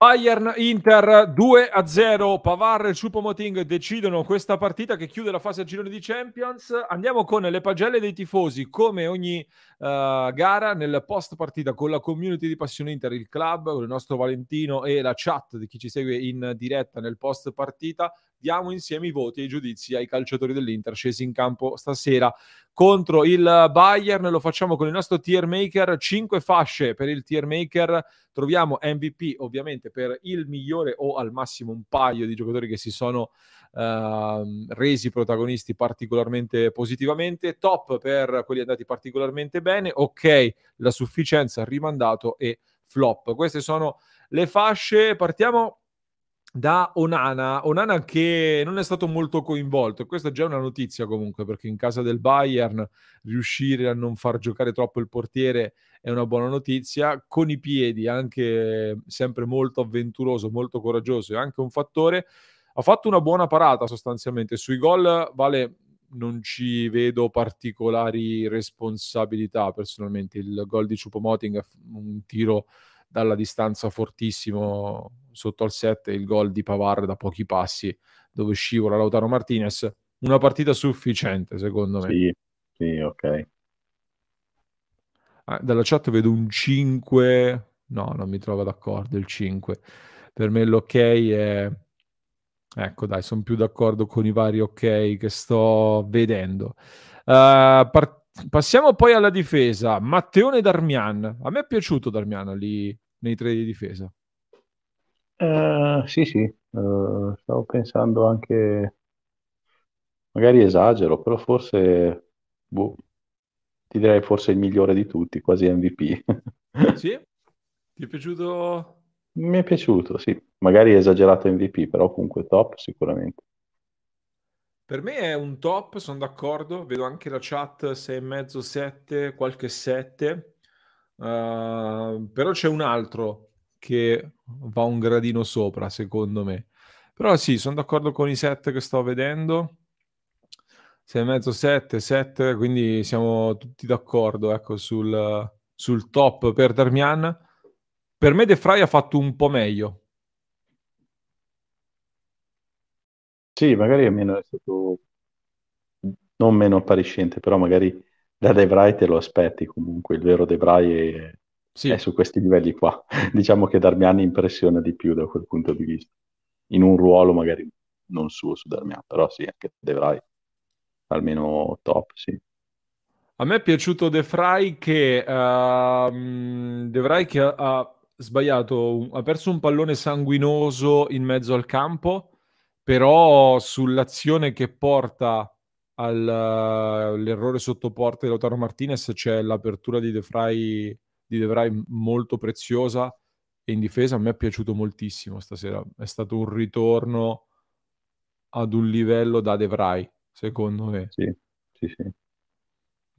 Bayern Inter 2 a 0. Pavar e Choupo-Moting decidono questa partita che chiude la fase a girone di Champions. Andiamo con le pagelle dei tifosi, come ogni uh, gara, nel post partita con la community di Passione Inter, il club, con il nostro Valentino e la chat di chi ci segue in diretta nel post partita diamo insieme i voti e i giudizi ai calciatori dell'Inter scesi in campo stasera contro il Bayern. Lo facciamo con il nostro tier maker, 5 fasce per il tier maker. Troviamo MVP ovviamente per il migliore o al massimo un paio di giocatori che si sono Uh, resi protagonisti particolarmente positivamente, top per quelli andati particolarmente bene, ok la sufficienza, rimandato e flop. Queste sono le fasce. Partiamo da Onana, Onana che non è stato molto coinvolto, questa è già una notizia comunque perché in casa del Bayern riuscire a non far giocare troppo il portiere è una buona notizia, con i piedi anche sempre molto avventuroso, molto coraggioso, è anche un fattore, ha fatto una buona parata sostanzialmente, sui gol vale non ci vedo particolari responsabilità personalmente, il gol di Chupomoting un tiro dalla distanza fortissimo sotto al 7 il gol di Pavar da pochi passi dove scivola Lautaro Martinez una partita sufficiente secondo me sì, sì ok ah, dalla chat vedo un 5 no non mi trovo d'accordo il 5 per me l'ok è ecco dai sono più d'accordo con i vari ok che sto vedendo uh, part- Passiamo poi alla difesa. Matteone Darmian. A me è piaciuto Darmian lì nei tre di difesa. Uh, sì, sì, uh, stavo pensando anche, magari esagero, però forse, boh, ti direi forse il migliore di tutti, quasi MVP. sì? Ti è piaciuto? Mi è piaciuto, sì. Magari esagerato MVP, però comunque top sicuramente. Per me è un top, sono d'accordo. Vedo anche la chat 6,5, 7, qualche 7. Uh, ehm, però c'è un altro che va un gradino sopra, secondo me. Però sì, sono d'accordo con i 7 che sto vedendo. 6,5, 7, 7, quindi siamo tutti d'accordo ecco, sul, sul top per Darmian. Per me De Frey ha fatto un po' meglio. Sì, magari è meno è stato non meno appariscente, però magari da Debray te lo aspetti comunque, il vero Debray è, sì. è su questi livelli qua. diciamo che Darmian impressiona di più da quel punto di vista, in un ruolo magari non suo su Darmian, però sì, anche Debray almeno top, sì. A me è piaciuto De Vrij che, uh, De Vrij che ha, ha sbagliato, ha perso un pallone sanguinoso in mezzo al campo però sull'azione che porta all'errore sotto porta di Lautaro Martinez c'è l'apertura di De Vrij, di De Vrij molto preziosa e in difesa a me è piaciuto moltissimo stasera. È stato un ritorno ad un livello da De Vrij secondo me. Sì, sì, sì. in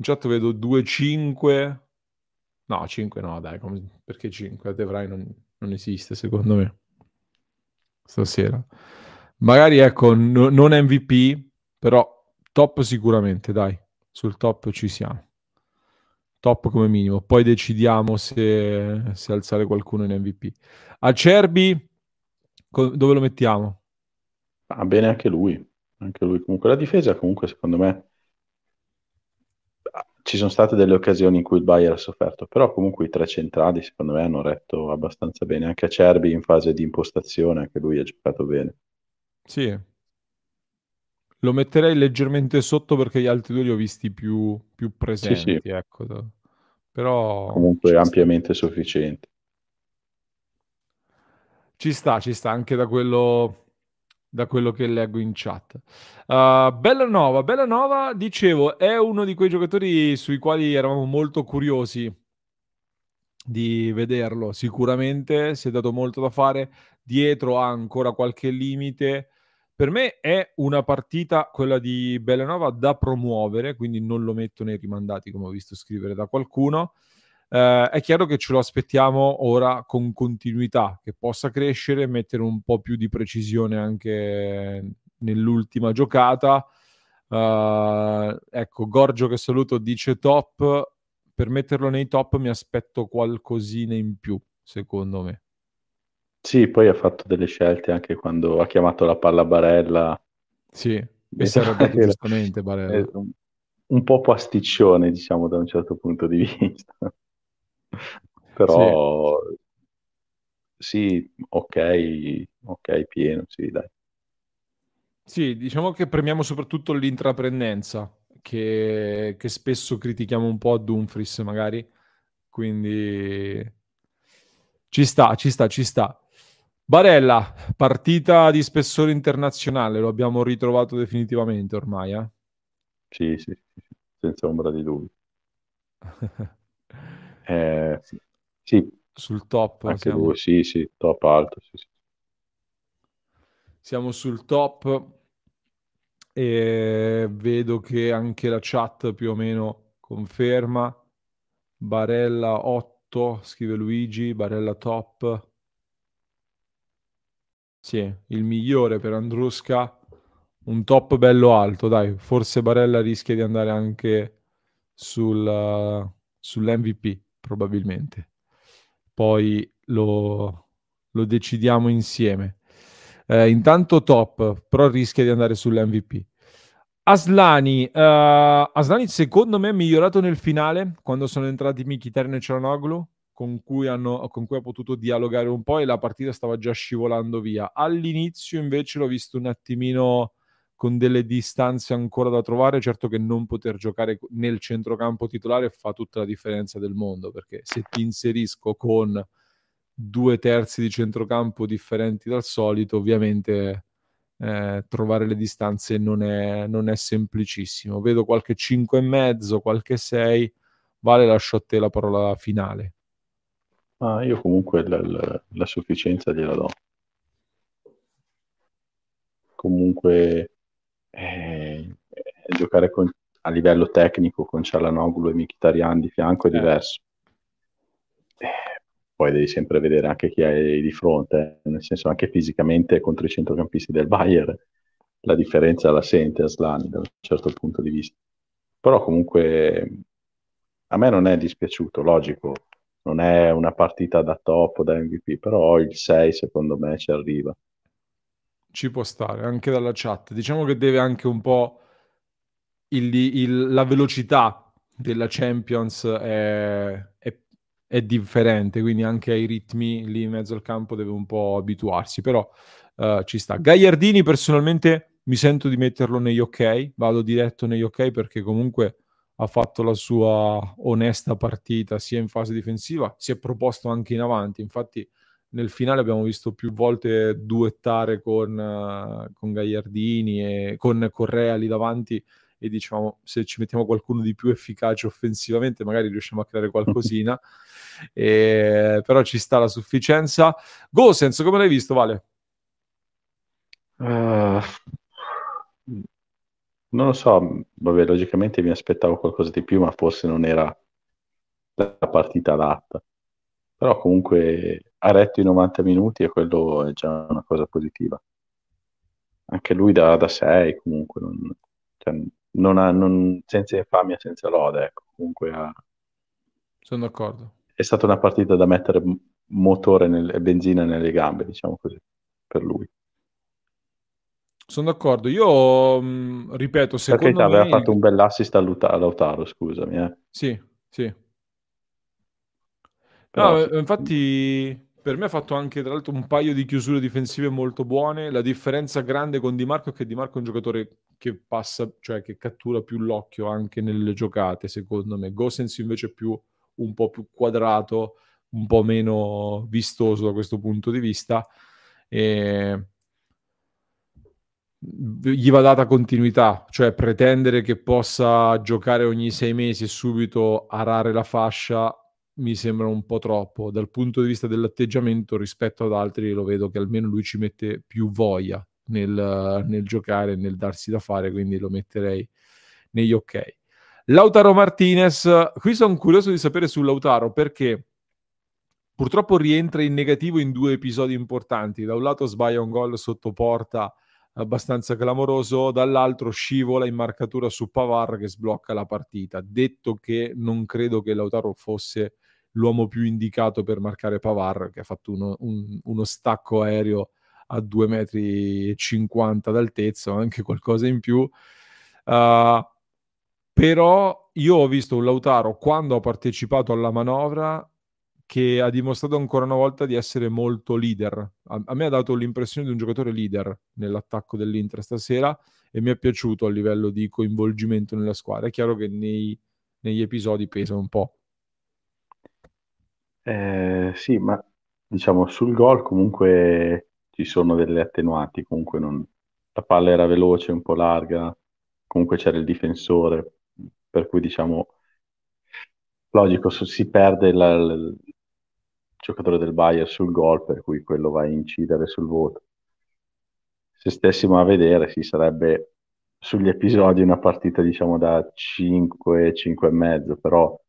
chat vedo 2-5 no 5 no dai come... perché 5 De Vrij non, non esiste secondo me stasera. Magari ecco, no, non MVP, però top sicuramente, dai, sul top ci siamo. Top come minimo, poi decidiamo se, se alzare qualcuno in MVP. Acerbi, dove lo mettiamo? Va ah, bene anche lui, anche lui. Comunque la difesa comunque secondo me ci sono state delle occasioni in cui il Bayern ha sofferto, però comunque i tre centrali secondo me hanno retto abbastanza bene, anche Acerbi in fase di impostazione, anche lui ha giocato bene. Sì. Lo metterei leggermente sotto perché gli altri due li ho visti più, più presenti, sì, sì. ecco. Però... Comunque ampiamente sta. sufficiente. Ci sta, ci sta, anche da quello, da quello che leggo in chat. Uh, Bellanova, Bellanova, dicevo, è uno di quei giocatori sui quali eravamo molto curiosi di vederlo. Sicuramente si è dato molto da fare. Dietro ha ancora qualche limite. Per me è una partita, quella di Bellanova, da promuovere, quindi non lo metto nei rimandati, come ho visto scrivere da qualcuno. Eh, è chiaro che ce lo aspettiamo ora con continuità, che possa crescere, mettere un po' più di precisione anche nell'ultima giocata. Uh, ecco, Gorgio che saluto dice top. Per metterlo nei top mi aspetto qualcosina in più, secondo me. Sì, poi ha fatto delle scelte anche quando ha chiamato la palla Barella. Sì, e arrabbiato giustamente Barella. Un, un po' pasticcione, diciamo, da un certo punto di vista. Però sì. sì, ok, ok, pieno, sì, dai. Sì, diciamo che premiamo soprattutto l'intraprendenza, che, che spesso critichiamo un po' a Dumfries magari, quindi ci sta, ci sta, ci sta. Barella, partita di spessore internazionale, lo abbiamo ritrovato definitivamente ormai, eh? Sì, sì, sì, senza ombra di dubbio. eh, sì. sì. Sul top. Anche siamo... lui, sì, sì, top alto, sì, sì. Siamo sul top e vedo che anche la chat più o meno conferma. Barella 8, scrive Luigi, Barella top. Sì, il migliore per Andrusca, un top bello alto, dai, forse Barella rischia di andare anche sul, uh, sull'MVP, probabilmente. Poi lo, lo decidiamo insieme. Eh, intanto top, però rischia di andare sull'MVP. Aslani, uh, Aslani secondo me è migliorato nel finale quando sono entrati Mkhitaryan e Cianoglu con cui, hanno, con cui ha potuto dialogare un po' e la partita stava già scivolando via. All'inizio invece l'ho visto un attimino con delle distanze ancora da trovare, certo che non poter giocare nel centrocampo titolare fa tutta la differenza del mondo, perché se ti inserisco con due terzi di centrocampo differenti dal solito, ovviamente eh, trovare le distanze non è, non è semplicissimo. Vedo qualche 5 e mezzo, qualche 6. Vale, lascio a te la parola finale. Ah, io comunque la, la, la sufficienza gliela do. Comunque eh, giocare con, a livello tecnico con Cialanoglu e Mkhitaryan di fianco è eh. diverso poi devi sempre vedere anche chi hai di fronte, nel senso anche fisicamente contro i centrocampisti del Bayern la differenza la sente Aslani da un certo punto di vista. Però comunque a me non è dispiaciuto, logico, non è una partita da top, da MVP, però il 6 secondo me ci arriva. Ci può stare, anche dalla chat. Diciamo che deve anche un po' il, il, la velocità della Champions è, è è differente, quindi anche ai ritmi lì in mezzo al campo deve un po' abituarsi, però uh, ci sta. Gagliardini personalmente mi sento di metterlo negli ok, vado diretto negli ok perché comunque ha fatto la sua onesta partita sia in fase difensiva, si è proposto anche in avanti, infatti nel finale abbiamo visto più volte duettare con, uh, con Gagliardini e con Correa lì davanti e diciamo se ci mettiamo qualcuno di più efficace offensivamente magari riusciamo a creare qualcosina. E, però ci sta la sufficienza. Gosens come l'hai visto Vale? Uh, non lo so vabbè logicamente mi aspettavo qualcosa di più ma forse non era la partita adatta però comunque ha retto i 90 minuti e quello è già una cosa positiva anche lui da 6 comunque non, cioè, non ha, non, senza infamia, senza lode, ecco. Comunque ha... Sono d'accordo. È stata una partita da mettere motore e benzina nelle gambe, diciamo così, per lui. Sono d'accordo. Io mh, ripeto, secondo Perché me... aveva fatto un bell'assist a Lautaro, scusami. Eh. Sì, sì. Però, no, sì. infatti per me ha fatto anche tra l'altro un paio di chiusure difensive molto buone. La differenza grande con Di Marco è che Di Marco è un giocatore che passa, cioè che cattura più l'occhio anche nelle giocate, secondo me. Gosens invece è più un po' più quadrato, un po' meno vistoso da questo punto di vista. E gli va data continuità, cioè pretendere che possa giocare ogni sei mesi e subito arare la fascia mi sembra un po' troppo. Dal punto di vista dell'atteggiamento rispetto ad altri lo vedo che almeno lui ci mette più voglia nel, nel giocare, nel darsi da fare, quindi lo metterei negli ok. Lautaro Martinez, qui sono curioso di sapere su Lautaro perché purtroppo rientra in negativo in due episodi importanti. Da un lato sbaglia un gol sotto porta abbastanza clamoroso, dall'altro scivola in marcatura su Pavar che sblocca la partita. Detto che non credo che Lautaro fosse l'uomo più indicato per marcare Pavar, che ha fatto uno, un, uno stacco aereo a 2,50 metri d'altezza, anche qualcosa in più. Uh, però io ho visto un Lautaro quando ha partecipato alla manovra che ha dimostrato ancora una volta di essere molto leader. A, a me ha dato l'impressione di un giocatore leader nell'attacco dell'Inter stasera e mi è piaciuto a livello di coinvolgimento nella squadra. È chiaro che nei, negli episodi pesa un po'. Eh, sì, ma diciamo sul gol comunque ci sono delle attenuanti, comunque non... la palla era veloce, un po' larga, comunque c'era il difensore, per cui diciamo logico si perde la, giocatore del Bayern sul gol, per cui quello va a incidere sul voto. Se stessimo a vedere, si sarebbe sugli episodi una partita diciamo da 5, 5 e mezzo, però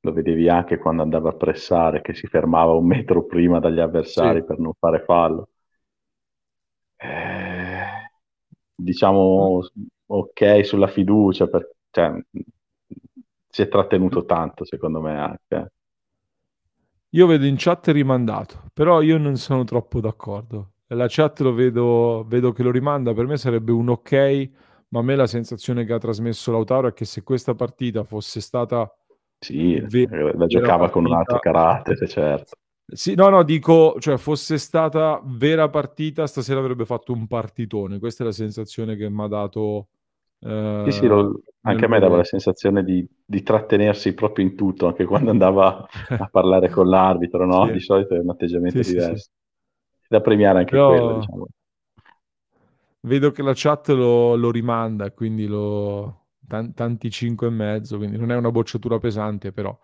lo vedevi anche quando andava a pressare, che si fermava un metro prima dagli avversari sì. per non fare fallo. Eh, diciamo ok sulla fiducia, per, cioè, si è trattenuto tanto secondo me anche. Io vedo in chat rimandato, però io non sono troppo d'accordo. La chat lo vedo, vedo che lo rimanda, per me sarebbe un ok, ma a me la sensazione che ha trasmesso Lautaro è che se questa partita fosse stata... Sì, vera, la giocava partita, con un altro carattere, certo. Sì, no, no, dico, cioè fosse stata vera partita, stasera avrebbe fatto un partitone. Questa è la sensazione che mi ha dato. Eh, sì, sì, lo, anche a me dava la sensazione di, di, trattenersi proprio in tutto, anche quando andava a parlare con l'arbitro, no? Sì. Di solito è un atteggiamento sì, diverso. Da premiare anche Però... quello, diciamo. Vedo che la chat lo, lo rimanda, quindi lo, tanti 5 e mezzo, quindi non è una bocciatura pesante, però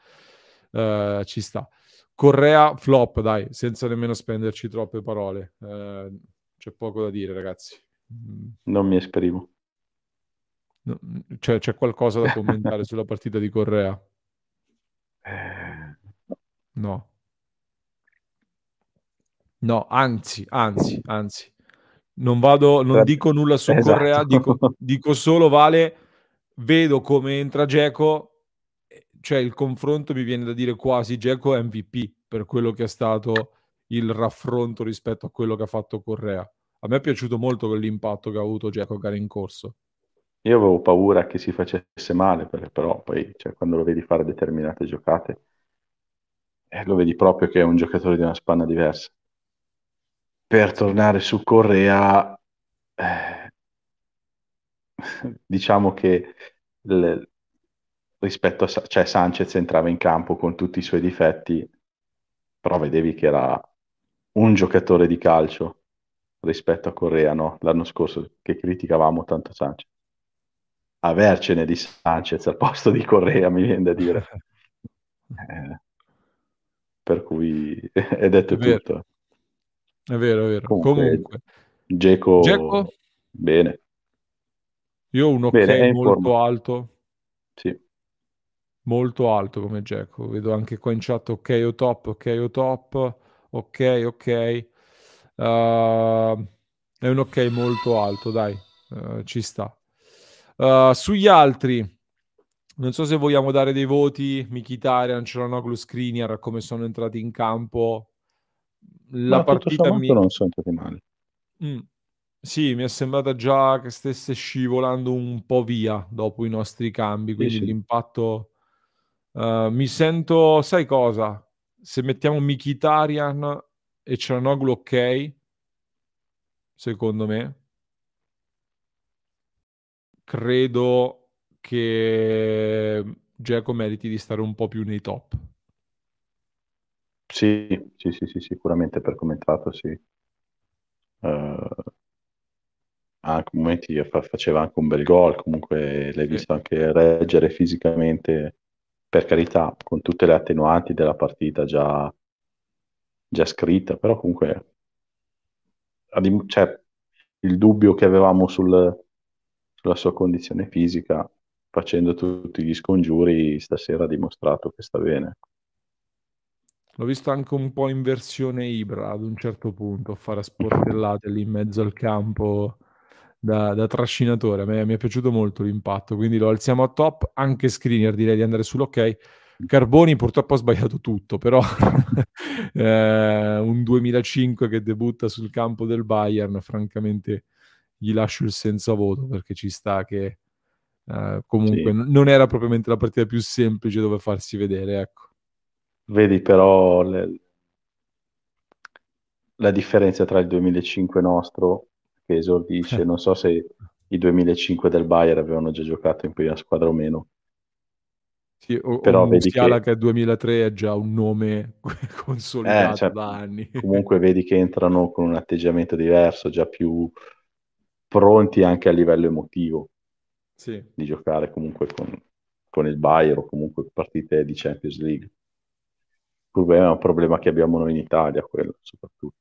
uh, ci sta. Correa flop, dai, senza nemmeno spenderci troppe parole. Eh, c'è poco da dire, ragazzi. Mm. Non mi esprimo. No, cioè, c'è qualcosa da commentare sulla partita di Correa? No. No, anzi, anzi, anzi. Non vado, non dico nulla su esatto. Correa, dico, dico solo, Vale, vedo come entra Geco cioè il confronto mi viene da dire quasi Geco MVP per quello che è stato il raffronto rispetto a quello che ha fatto Correa. A me è piaciuto molto quell'impatto che ha avuto Geco a gara in corso. Io avevo paura che si facesse male, però poi cioè, quando lo vedi fare determinate giocate, eh, lo vedi proprio che è un giocatore di una spanna diversa. Per tornare su Correa, eh, diciamo che le, rispetto a cioè Sanchez entrava in campo con tutti i suoi difetti, però vedevi che era un giocatore di calcio rispetto a Correa, no? L'anno scorso che criticavamo tanto Sanchez. Avercene di Sanchez al posto di Correa, mi viene da dire. Eh, per cui è detto è tutto. È vero, è vero. Comunque. Geco, Geco? bene. Io ho un ok bene, molto alto. Sì molto alto come Jacko. Vedo anche qua in chat ok o top, ok o top, ok, ok. Uh, è un ok molto alto, dai, uh, ci sta. Uh, sugli altri, non so se vogliamo dare dei voti, Mkhitaryan, Cialanoglu, Skriniar, come sono entrati in campo. La Ma partita mi... non sono entrati male. Mm. Sì, mi è sembrata già che stesse scivolando un po' via dopo i nostri cambi, quindi sì, sì. l'impatto Uh, mi sento, sai cosa? Se mettiamo Mikitarian e Cianoglu ok, secondo me, credo che Geco meriti di stare un po' più nei top. Sì, sì, sì, sì sicuramente per entrato, sì. Uh, anche momenti faceva anche un bel gol, comunque l'hai sì. visto anche reggere fisicamente per carità, con tutte le attenuanti della partita già, già scritta, però comunque cioè, il dubbio che avevamo sul, sulla sua condizione fisica, facendo tutti gli scongiuri, stasera ha dimostrato che sta bene. L'ho visto anche un po' in versione Ibra ad un certo punto, fare sportellate lì in mezzo al campo da, da trascinatore. Me mi è piaciuto molto l'impatto, quindi lo alziamo a top. Anche Screener direi di andare sull'ok. Carboni purtroppo ha sbagliato tutto, però eh, un 2005 che debutta sul campo del Bayern, francamente gli lascio il senza voto perché ci sta che eh, comunque sì. non era propriamente la partita più semplice dove farsi vedere, ecco. Vedi però le... la differenza tra il 2005 nostro che esordisce, non so se i 2005 del Bayern avevano già giocato in prima squadra o meno, sì, o, Però o Musiala che... che 2003 è già un nome consolidato eh, cioè, da anni. comunque vedi che entrano con un atteggiamento diverso, già più pronti anche a livello emotivo sì. di giocare comunque con, con il Bayern o comunque partite di Champions League. Problema è un problema che abbiamo noi in Italia, quello soprattutto.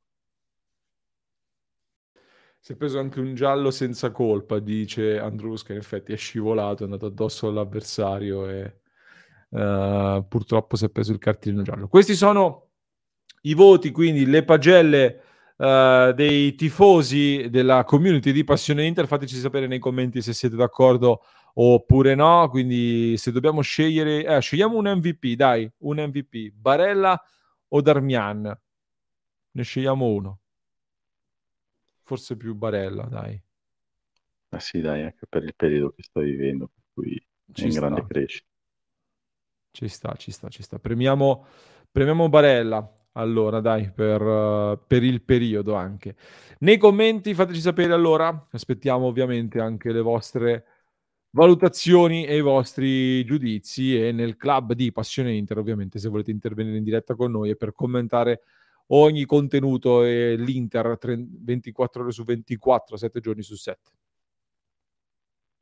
Si è preso anche un giallo senza colpa, dice Andrus, che in effetti è scivolato, è andato addosso all'avversario e Uh, purtroppo si è preso il cartellino giallo. Questi sono i voti, quindi le pagelle uh, dei tifosi della community di Passione Inter. Fateci sapere nei commenti se siete d'accordo oppure no. Quindi se dobbiamo scegliere, eh, scegliamo un MVP, dai, un MVP, Barella o Darmian? Ne scegliamo uno. Forse più Barella, dai. Ah sì, dai, anche per il periodo che sto vivendo, per cui Ci è in sta. grande crescita. Ci sta, ci sta, ci sta. Premiamo, premiamo Barella. Allora, dai, per, uh, per, il periodo anche. Nei commenti fateci sapere allora, aspettiamo ovviamente anche le vostre valutazioni e i vostri giudizi e nel club di Passione Inter ovviamente se volete intervenire in diretta con noi e per commentare ogni contenuto e l'Inter 24 ore su 24, 7 giorni su 7.